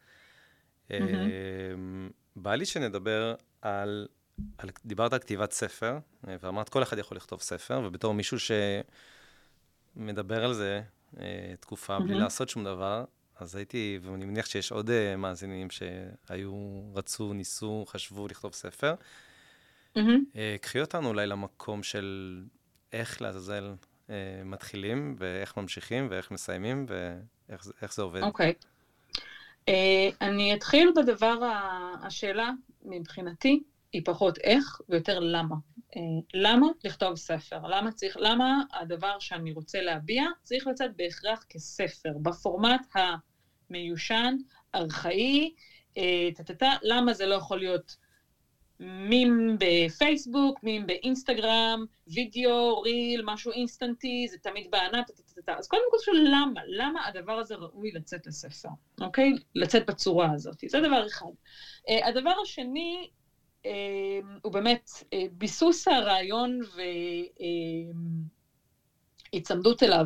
אמ, בא לי שנדבר על, על... דיברת על כתיבת ספר, ואמרת, כל אחד יכול לכתוב ספר, ובתור מישהו שמדבר על זה אה, תקופה בלי לעשות שום דבר, אז הייתי, ואני מניח שיש עוד uh, מאזינים שהיו, רצו, ניסו, חשבו לכתוב ספר. Mm-hmm. Uh, קחי אותנו אולי למקום של איך לעזאזל uh, מתחילים, ואיך ממשיכים, ואיך מסיימים, ואיך זה עובד. אוקיי. Okay. Uh, אני אתחיל בדבר, השאלה מבחינתי היא פחות איך ויותר למה. Uh, למה לכתוב ספר? למה צריך, למה הדבר שאני רוצה להביע צריך לצאת בהכרח כספר, בפורמט ה... מיושן, ארכאי, אה, למה זה לא יכול להיות מים בפייסבוק, מים באינסטגרם, וידאו, ריל, משהו אינסטנטי, זה תמיד בענת, טטטה. אז קודם כל שואל למה, למה הדבר הזה ראוי לצאת לספר, אוקיי? לצאת בצורה הזאת. זה דבר אחד. Uh, הדבר השני, הוא באמת uh, ביסוס הרעיון והיצמדות אליו.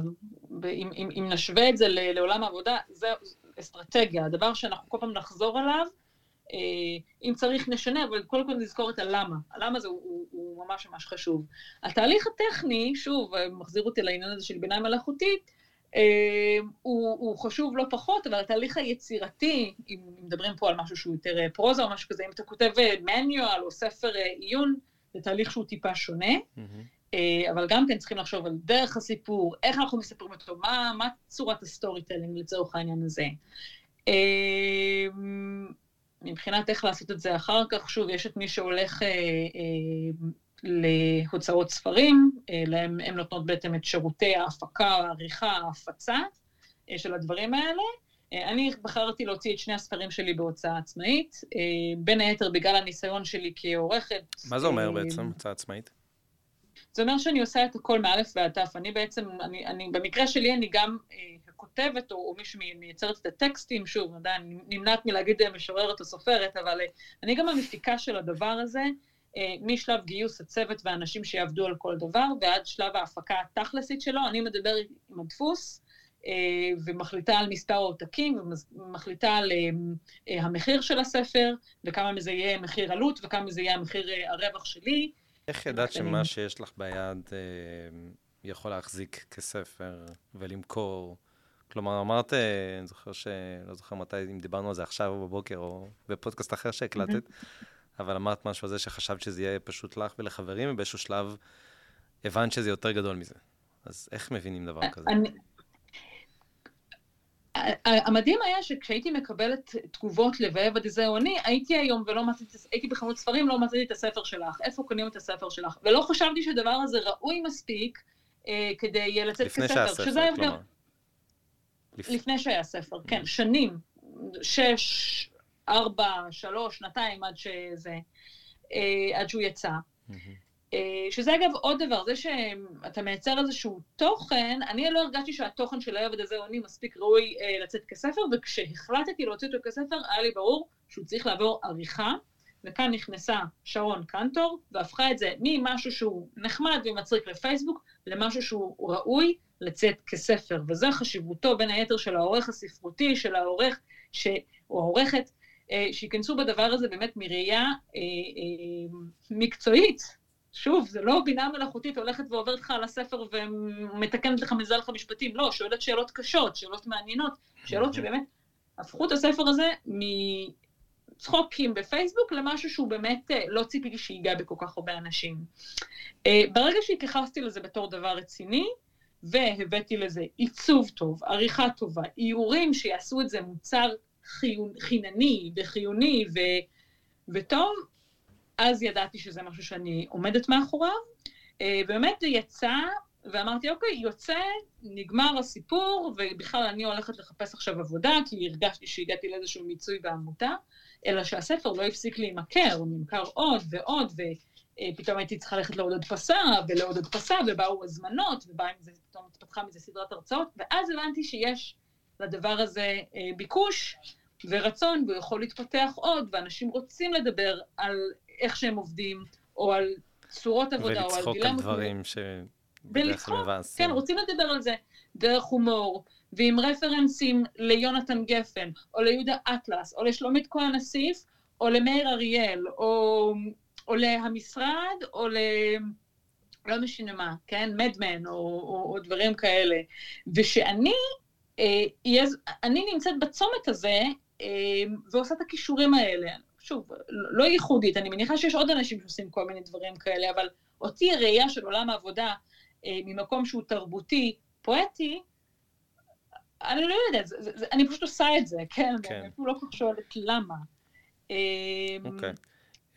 אם, אם, אם נשווה את זה לעולם העבודה, זה, אסטרטגיה, הדבר שאנחנו כל פעם נחזור עליו, אה, אם צריך נשנה, אבל קודם כל נזכור את הלמה. הלמה הזה הוא, הוא, הוא ממש ממש חשוב. התהליך הטכני, שוב, מחזיר אותי לעניין הזה של בינה מלאכותית, אה, הוא, הוא חשוב לא פחות, אבל התהליך היצירתי, אם מדברים פה על משהו שהוא יותר אה, פרוזה או משהו כזה, אם אתה כותב manual או ספר עיון, זה תהליך שהוא טיפה שונה. Mm-hmm. אה, אבל גם כן צריכים לחשוב על דרך הסיפור, איך אנחנו מספרים אותו, מה, מה צורת ה storytelling לצורך העניין הזה. אה, מבחינת איך לעשות את זה אחר כך, שוב, יש את מי שהולך אה, להוצאות ספרים, להם, הם נותנות בעצם את שירותי ההפקה, העריכה, ההפצה של הדברים האלה. אני בחרתי להוציא את שני הספרים שלי בהוצאה עצמאית, בין היתר בגלל הניסיון שלי כעורכת. מה זה אומר בעצם, הוצאה עצמאית? זה אומר שאני עושה את הכל מאלף ועד תף. אני בעצם, אני, אני, במקרה שלי אני גם אה, כותבת, או, או מי שמייצרת את הטקסטים, שוב, עדיין נמנעת מלהגיד אה, משוררת או סופרת, אבל אה, אני גם המפיקה של הדבר הזה, אה, משלב גיוס הצוות והאנשים שיעבדו על כל דבר, ועד שלב ההפקה התכלסית שלו, אני מדבר עם הדפוס, אה, ומחליטה על מספר העותקים, ומחליטה על אה, אה, המחיר של הספר, וכמה מזה יהיה מחיר עלות, וכמה מזה יהיה המחיר הרווח שלי, איך ידעת שמה שיש לך ביד אה, יכול להחזיק כספר ולמכור? כלומר, אמרת, אה, אני זוכר ש... לא זוכר מתי, אם דיברנו על זה עכשיו או בבוקר, או בפודקאסט אחר שהקלטת, אבל אמרת משהו על זה שחשבת שזה יהיה פשוט לך ולחברים, ובאיזשהו שלב הבנת שזה יותר גדול מזה. אז איך מבינים דבר כזה? אני... המדהים היה שכשהייתי מקבלת תגובות לבעב עד איזה עוני, הייתי היום ולא מצאתי, הייתי בחנות ספרים, לא מצאתי את הספר שלך, איפה קונים את הספר שלך? ולא חשבתי שהדבר הזה ראוי מספיק אה, כדי לצאת לפני כספר. לפני שהיה ספר, כלומר. לפ... לפני שהיה ספר, כן, שנים, שש, ארבע, שלוש, שנתיים עד שזה, אה, עד שהוא יצא. אה, שזה אגב עוד דבר, זה שאתה מייצר איזשהו תוכן, אני לא הרגשתי שהתוכן של העבד הזה עוני מספיק ראוי אה, לצאת כספר, וכשהחלטתי להוציא אותו כספר, היה לי ברור שהוא צריך לעבור עריכה, וכאן נכנסה שרון קנטור, והפכה את זה ממשהו שהוא נחמד ומצחיק לפייסבוק, למשהו שהוא ראוי לצאת כספר. וזו חשיבותו בין היתר של העורך הספרותי, של העורך, ש... או העורכת, שייכנסו בדבר הזה באמת מראייה אה, אה, מקצועית, שוב, זה לא בינה מלאכותית הולכת ועוברת לך על הספר ומתקנת לך, מזל לך משפטים, לא, שואלת שאלות קשות, שאלות מעניינות, שאלות שבאמת הפכו את הספר הזה מצחוקים בפייסבוק למשהו שהוא באמת אה, לא ציפיתי שיגע בכל כך הרבה אנשים. אה, ברגע שהתייחסתי לזה בתור דבר רציני, והבאתי לזה עיצוב טוב, עריכה טובה, איורים שיעשו את זה מוצר חיונ... חינני וחיוני ו... וטוב, אז ידעתי שזה משהו שאני עומדת מאחוריו. אה, באמת זה יצא, ואמרתי, אוקיי, יוצא, נגמר הסיפור, ובכלל אני הולכת לחפש עכשיו עבודה, כי הרגשתי שהגעתי לאיזשהו מיצוי בעמותה, אלא שהספר לא הפסיק להימכר, הוא נמכר עוד ועוד, ופתאום הייתי צריכה ללכת לעוד הדפסה, ולעוד הדפסה, ובאו הזמנות, ופתאום התפתחה מזה סדרת הרצאות, ואז הבנתי שיש לדבר הזה אה, ביקוש ורצון, והוא יכול להתפתח עוד, ואנשים רוצים לדבר על איך שהם עובדים, או על צורות עבודה, או על דילמות. ולצחוק על דברים שבדרך כלל מבאסים. כן, רוצים לדבר על זה דרך הומור, ועם רפרנסים ליונתן גפן, או ליהודה אטלס, או לשלומית כהן אסיף, או למאיר אריאל, או, או להמשרד, או ל... לא משנה מה, כן? מדמן, או, או, או דברים כאלה. ושאני, אני נמצאת בצומת הזה, אה, ועושה את הכישורים האלה. שוב, לא ייחודית, אני מניחה שיש עוד אנשים שעושים כל מיני דברים כאלה, אבל אותי ראייה של עולם העבודה אה, ממקום שהוא תרבותי, פואטי, אני לא יודעת, זה, זה, אני פשוט עושה את זה, כן? כן. אני אפילו לא כל כך שואלת למה. אמ, אוקיי.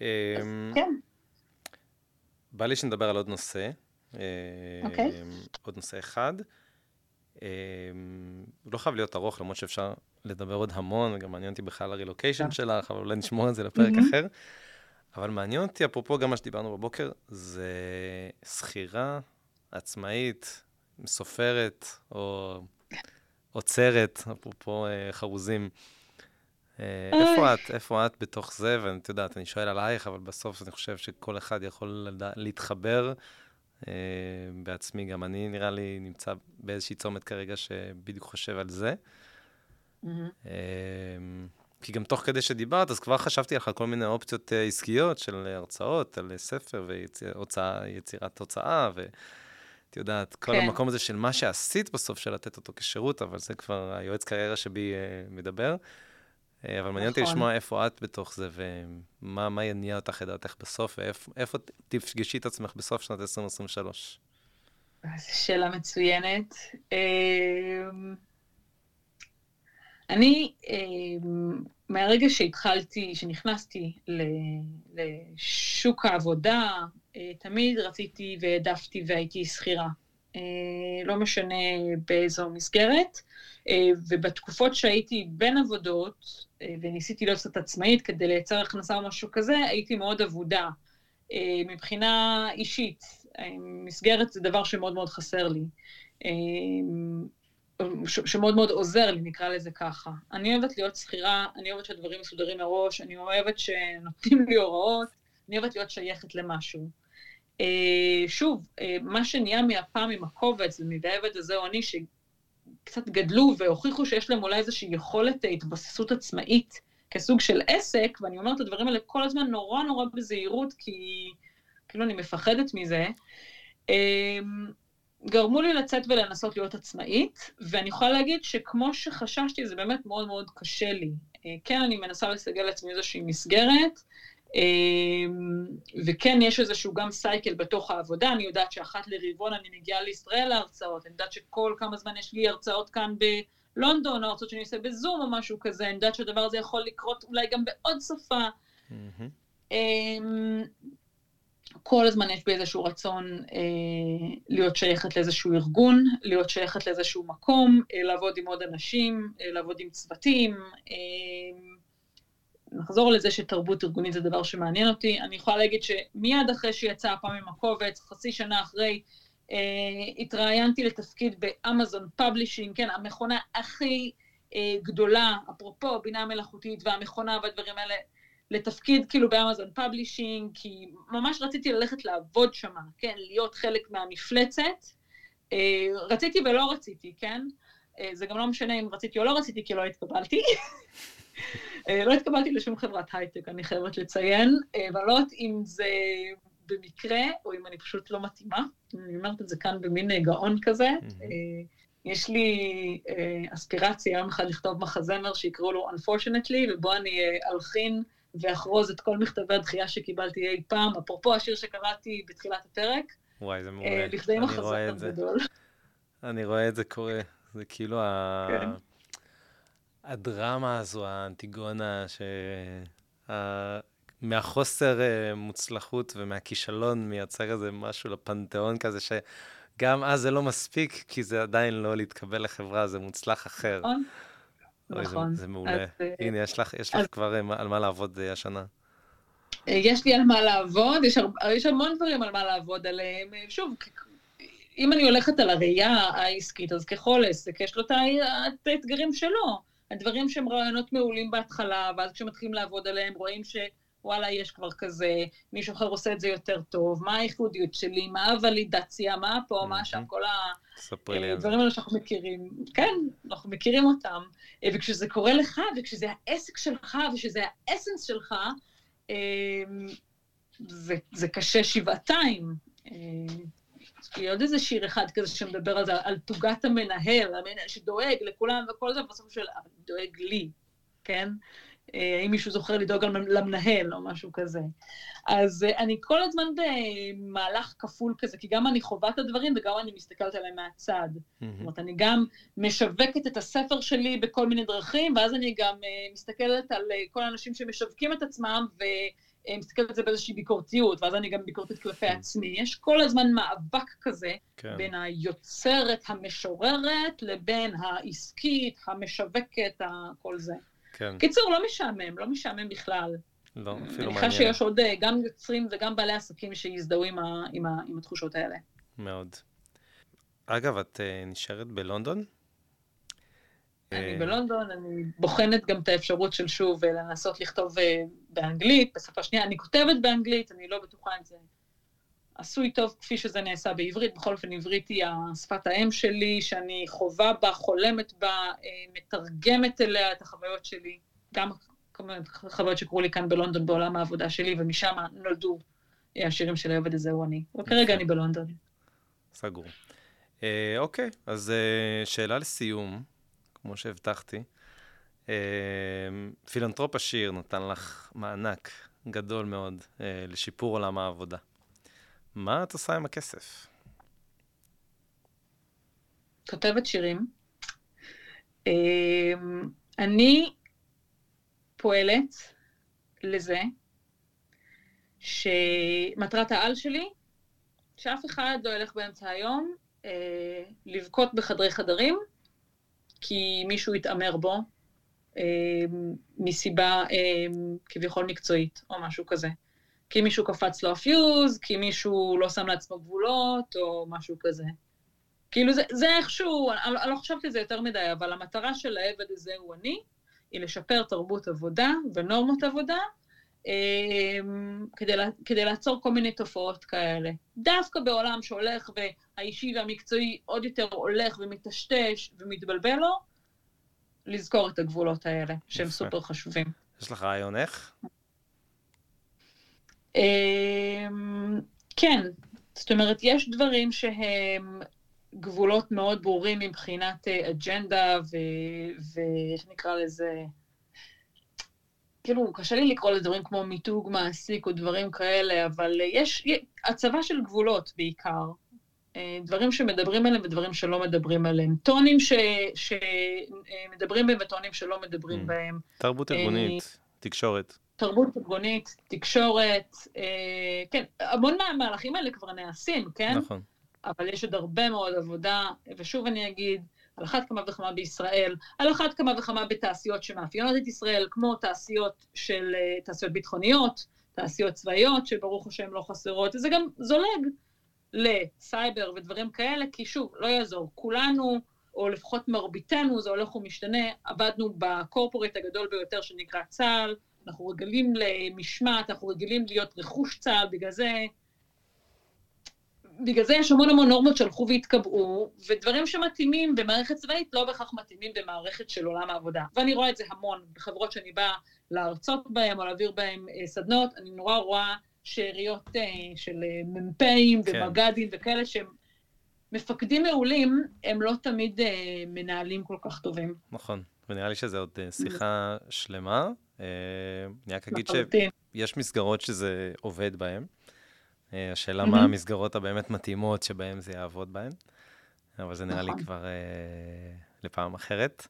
אמ, כן. בא לי שנדבר על עוד נושא. אוקיי. עוד נושא אחד. הוא לא חייב להיות ארוך, למרות שאפשר לדבר עוד המון, גם מעניין אותי בכלל הרילוקיישן כן. שלך, אבל אולי נשמור את זה לפרק אחר. אבל מעניין אותי, אפרופו גם מה שדיברנו בבוקר, זה שכירה עצמאית, סופרת, או עוצרת, אפרופו אה, חרוזים. אה, איפה את, איפה את בתוך זה? ואת יודעת, אני שואל עלייך, אבל בסוף אני חושב שכל אחד יכול להתחבר בעצמי. גם אני, נראה לי, נמצא באיזושהי צומת כרגע שבדיוק חושב על זה. Mm-hmm. כי גם תוך כדי שדיברת, אז כבר חשבתי לך על כל מיני אופציות אה, עסקיות של הרצאות, על ספר ויצירת הוצאה, ואת יודעת, כל כן. המקום הזה של מה שעשית בסוף, של לתת אותו כשירות, אבל זה כבר היועץ קריירה שבי מדבר. Uh, אבל מעניין אותי נכון. לשמוע איפה את בתוך זה, ומה יניע אותך לדעתך בסוף, ואיפה תפגשי את עצמך בסוף שנת 2023. זו שאלה מצוינת. אני, אמ, מהרגע שהתחלתי, שנכנסתי לשוק העבודה, אה, תמיד רציתי והעדפתי והייתי שכירה. אה, לא משנה באיזו מסגרת, אה, ובתקופות שהייתי בין עבודות, וניסיתי להיות קצת עצמאית כדי לייצר הכנסה או משהו כזה, הייתי מאוד אבודה. מבחינה אישית, מסגרת זה דבר שמאוד מאוד חסר לי. שמאוד מאוד עוזר לי, נקרא לזה ככה. אני אוהבת להיות שכירה, אני אוהבת שהדברים מסודרים מראש, אני אוהבת שנותנים לי הוראות, אני אוהבת להיות שייכת למשהו. שוב, מה שנהיה מהפעם עם הקובץ הזה או אני, שקצת גדלו והוכיחו שיש להם אולי איזושהי יכולת התבססות עצמאית כסוג של עסק, ואני אומרת את הדברים האלה כל הזמן נורא נורא בזהירות, כי... כאילו אני מפחדת מזה, אמ, גרמו לי לצאת ולנסות להיות עצמאית, ואני יכולה להגיד שכמו שחששתי, זה באמת מאוד מאוד קשה לי. אה, כן, אני מנסה לסגל לעצמי איזושהי מסגרת, וכן, יש איזשהו גם סייקל בתוך העבודה, אני יודעת שאחת לרבעון אני מגיעה לישראל להרצאות, אני יודעת שכל כמה זמן יש לי הרצאות כאן בלונדון, הרצאות שאני עושה בזום או משהו כזה, אני יודעת שהדבר הזה יכול לקרות אולי גם בעוד שפה. Mm-hmm. כל הזמן יש בי איזשהו רצון אה, להיות שייכת לאיזשהו ארגון, להיות שייכת לאיזשהו מקום, אה, לעבוד עם עוד אנשים, אה, לעבוד עם צוותים. אה, נחזור לזה שתרבות ארגונית זה דבר שמעניין אותי. אני יכולה להגיד שמיד אחרי שיצא הפעם עם הקובץ, חצי שנה אחרי, אה, התראיינתי לתפקיד ב Amazon Publishing, כן, המכונה הכי אה, גדולה, אפרופו בינה מלאכותית והמכונה והדברים האלה, לתפקיד כאילו ב Amazon Publishing, כי ממש רציתי ללכת לעבוד שמה, כן, להיות חלק מהמפלצת. אה, רציתי ולא רציתי, כן? אה, זה גם לא משנה אם רציתי או לא רציתי, כי לא התקבלתי. אה, לא התקבלתי לשום חברת הייטק, אני חייבת לציין, אבל לא יודעת אם זה במקרה, או אם אני פשוט לא מתאימה. אני אומרת את זה כאן במין גאון כזה. יש לי אספירציה יום אחד לכתוב מחזמר שיקראו לו Unfortunately, ובו אני אלחין ואחרוז את כל מכתבי הדחייה שקיבלתי אי פעם, אפרופו השיר שקראתי בתחילת הפרק. וואי, זה מעולה. לכדי מחזור גדול. אני רואה את זה קורה. זה כאילו ה... כן. הדרמה הזו, האנטיגונה, ש... מהחוסר אה, מוצלחות ומהכישלון מייצר איזה משהו לפנתיאון כזה, שגם אז זה לא מספיק, כי זה עדיין לא להתקבל לחברה, זה מוצלח אחר. נכון. נכון. זה, זה מעולה. אז, אה, הנה, יש לך, יש אז, לך כבר אה, על מה לעבוד השנה. יש לי על מה לעבוד, יש, הר... יש המון דברים על מה לעבוד עליהם. שוב, אם אני הולכת על הראייה העסקית, אז ככל עסק, יש לו את האתגרים שלו. הדברים שהם רעיונות מעולים בהתחלה, ואז כשמתחילים לעבוד עליהם, רואים שוואלה, יש כבר כזה, מישהו אחר עושה את זה יותר טוב, מה הייחודיות שלי, מה הוולידציה, מה פה, מה שם, כל הדברים האלה שאנחנו מכירים. כן, אנחנו מכירים אותם. אה, וכשזה קורה לך, וכשזה העסק שלך, ושזה האסנס שלך, אה, זה, זה קשה שבעתיים. אה, יש לי עוד איזה שיר אחד כזה שמדבר על זה, על תוגת המנהל, המנהל שדואג לכולם וכל זה, ובסוף של, דואג לי, כן? האם מישהו זוכר לדאוג למנהל או משהו כזה. אז אני כל הזמן במהלך כפול כזה, כי גם אני חווה את הדברים וגם אני מסתכלת עליהם מהצד. Mm-hmm. זאת אומרת, אני גם משווקת את הספר שלי בכל מיני דרכים, ואז אני גם מסתכלת על כל האנשים שמשווקים את עצמם, ו... מסתכלת על זה באיזושהי ביקורתיות, ואז אני גם ביקורתית כלפי עצמי. יש כל הזמן מאבק כזה כן. בין היוצרת, המשוררת, לבין העסקית, המשווקת, כל זה. כן. קיצור, לא משעמם, לא משעמם בכלל. לא, אפילו מעניין. אני חושב שיש עוד אה, גם יוצרים וגם בעלי עסקים שיזדהו עם, ה, עם, ה, עם התחושות האלה. מאוד. אגב, את נשארת בלונדון? אני אה, בלונדון, אני בוחנת גם את האפשרות של שוב לנסות לכתוב באנגלית, בשפה שנייה. אני כותבת באנגלית, אני לא בטוחה אם זה עשוי טוב כפי שזה נעשה בעברית. בכל אופן, עברית היא שפת האם שלי, שאני חווה בה, חולמת בה, מתרגמת אליה את החוויות שלי. גם חוויות שקרו לי כאן בלונדון בעולם העבודה שלי, ומשם נולדו השירים של העובד הזה הוא אני. וכרגע אני בלונדון. סגור. אה, אוקיי, אז אה, שאלה לסיום, כמו שהבטחתי. אה, פילנטרופ עשיר נתן לך מענק גדול מאוד אה, לשיפור עולם העבודה. מה את עושה עם הכסף? כותבת שירים. אה, אני פועלת לזה שמטרת העל שלי, שאף אחד לא ילך באמצע היום לבכות בחדרי חדרים, כי מישהו יתעמר בו אה, מסיבה אה, כביכול מקצועית, או משהו כזה. כי מישהו קפץ לו הפיוז, כי מישהו לא שם לעצמו גבולות, או משהו כזה. כאילו זה, זה איכשהו, אני, אני לא חשבתי על זה יותר מדי, אבל המטרה של העבד הזה הוא אני, היא לשפר תרבות עבודה ונורמות עבודה, כדי, כדי לעצור כל מיני תופעות כאלה. דווקא בעולם שהולך והאישי והמקצועי עוד יותר הולך ומטשטש ומתבלבל לו, לזכור את הגבולות האלה, שהם יפה. סופר חשובים. יש לך רעיון איך? אמ, כן, זאת אומרת, יש דברים שהם גבולות מאוד ברורים מבחינת אג'נדה, ואיך נקרא לזה, כאילו, קשה לי לקרוא לדברים כמו מיתוג מעסיק או דברים כאלה, אבל יש הצבה של גבולות בעיקר. אה, דברים שמדברים עליהם ודברים שלא מדברים עליהם. טונים ש, שמדברים בהם וטונים שלא מדברים mm. בהם. תרבות אה, ארגונית, תקשורת. תרבות ארגונית, תקשורת, אה, כן, המון מהמהלכים האלה כבר נעשים, כן? נכון. אבל יש עוד הרבה מאוד עבודה, ושוב אני אגיד, על אחת כמה וכמה בישראל, על אחת כמה וכמה בתעשיות שמאפיינות את ישראל, כמו תעשיות של, תעשיות ביטחוניות, תעשיות צבאיות, שברוך השם לא חסרות, וזה גם זולג לסייבר ודברים כאלה, כי שוב, לא יעזור, כולנו, או לפחות מרביתנו, זה הולך ומשתנה, עבדנו בקורפורט הגדול ביותר שנקרא צה"ל, אנחנו רגילים למשמעת, אנחנו רגילים להיות רכוש צה"ל, בגלל זה... בגלל זה יש המון המון נורמות שהלכו והתקבעו, ודברים שמתאימים במערכת צבאית לא בהכרח מתאימים במערכת של עולם העבודה. ואני רואה את זה המון בחברות שאני באה להרצות בהן או להעביר בהן אה, סדנות, אני נורא רואה שאריות אה, של אה, מ"פים כן. ומג"דים וכאלה שהם מפקדים מעולים, הם לא תמיד מנהלים כל כך טובים. נכון, ונראה לי שזו עוד שיחה שלמה. אני רק אגיד שיש מסגרות שזה עובד בהן. השאלה מה המסגרות הבאמת מתאימות שבהן זה יעבוד בהן, אבל זה נראה לי נכון. כבר לפעם אחרת.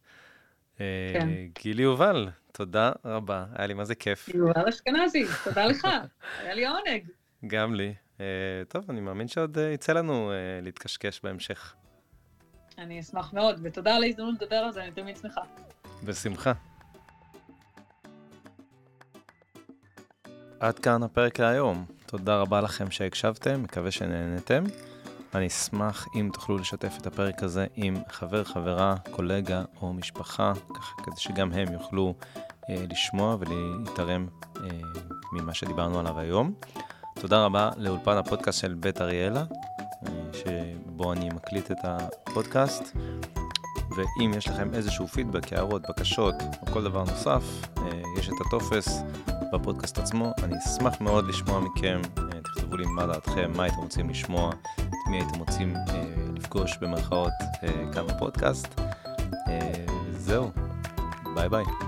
כן. גילי יובל, תודה רבה, היה לי מה זה כיף. יובל אשכנזי, תודה לך, היה לי עונג. גם לי. טוב, אני מאמין שעוד יצא לנו להתקשקש בהמשך. אני אשמח מאוד, ותודה על ההזדמנות לדבר על זה, אני תמיד שמחה. בשמחה. עד כאן הפרק להיום. תודה רבה לכם שהקשבתם, מקווה שנהנתם. אני אשמח אם תוכלו לשתף את הפרק הזה עם חבר, חברה, קולגה או משפחה, ככה כדי שגם הם יוכלו אה, לשמוע ולהתערם אה, ממה שדיברנו עליו היום. תודה רבה לאולפן הפודקאסט של בית אריאלה, אה, שבו אני מקליט את הפודקאסט. ואם יש לכם איזשהו פידבק, הערות, בקשות או כל דבר נוסף, אה, יש את הטופס בפודקאסט עצמו. אני אשמח מאוד לשמוע מכם, אה, תכתבו לי מה דעתכם, מה הייתם רוצים לשמוע, את מי הייתם רוצים אה, לפגוש במרכאות כאן בפודקאסט. זהו, ביי ביי.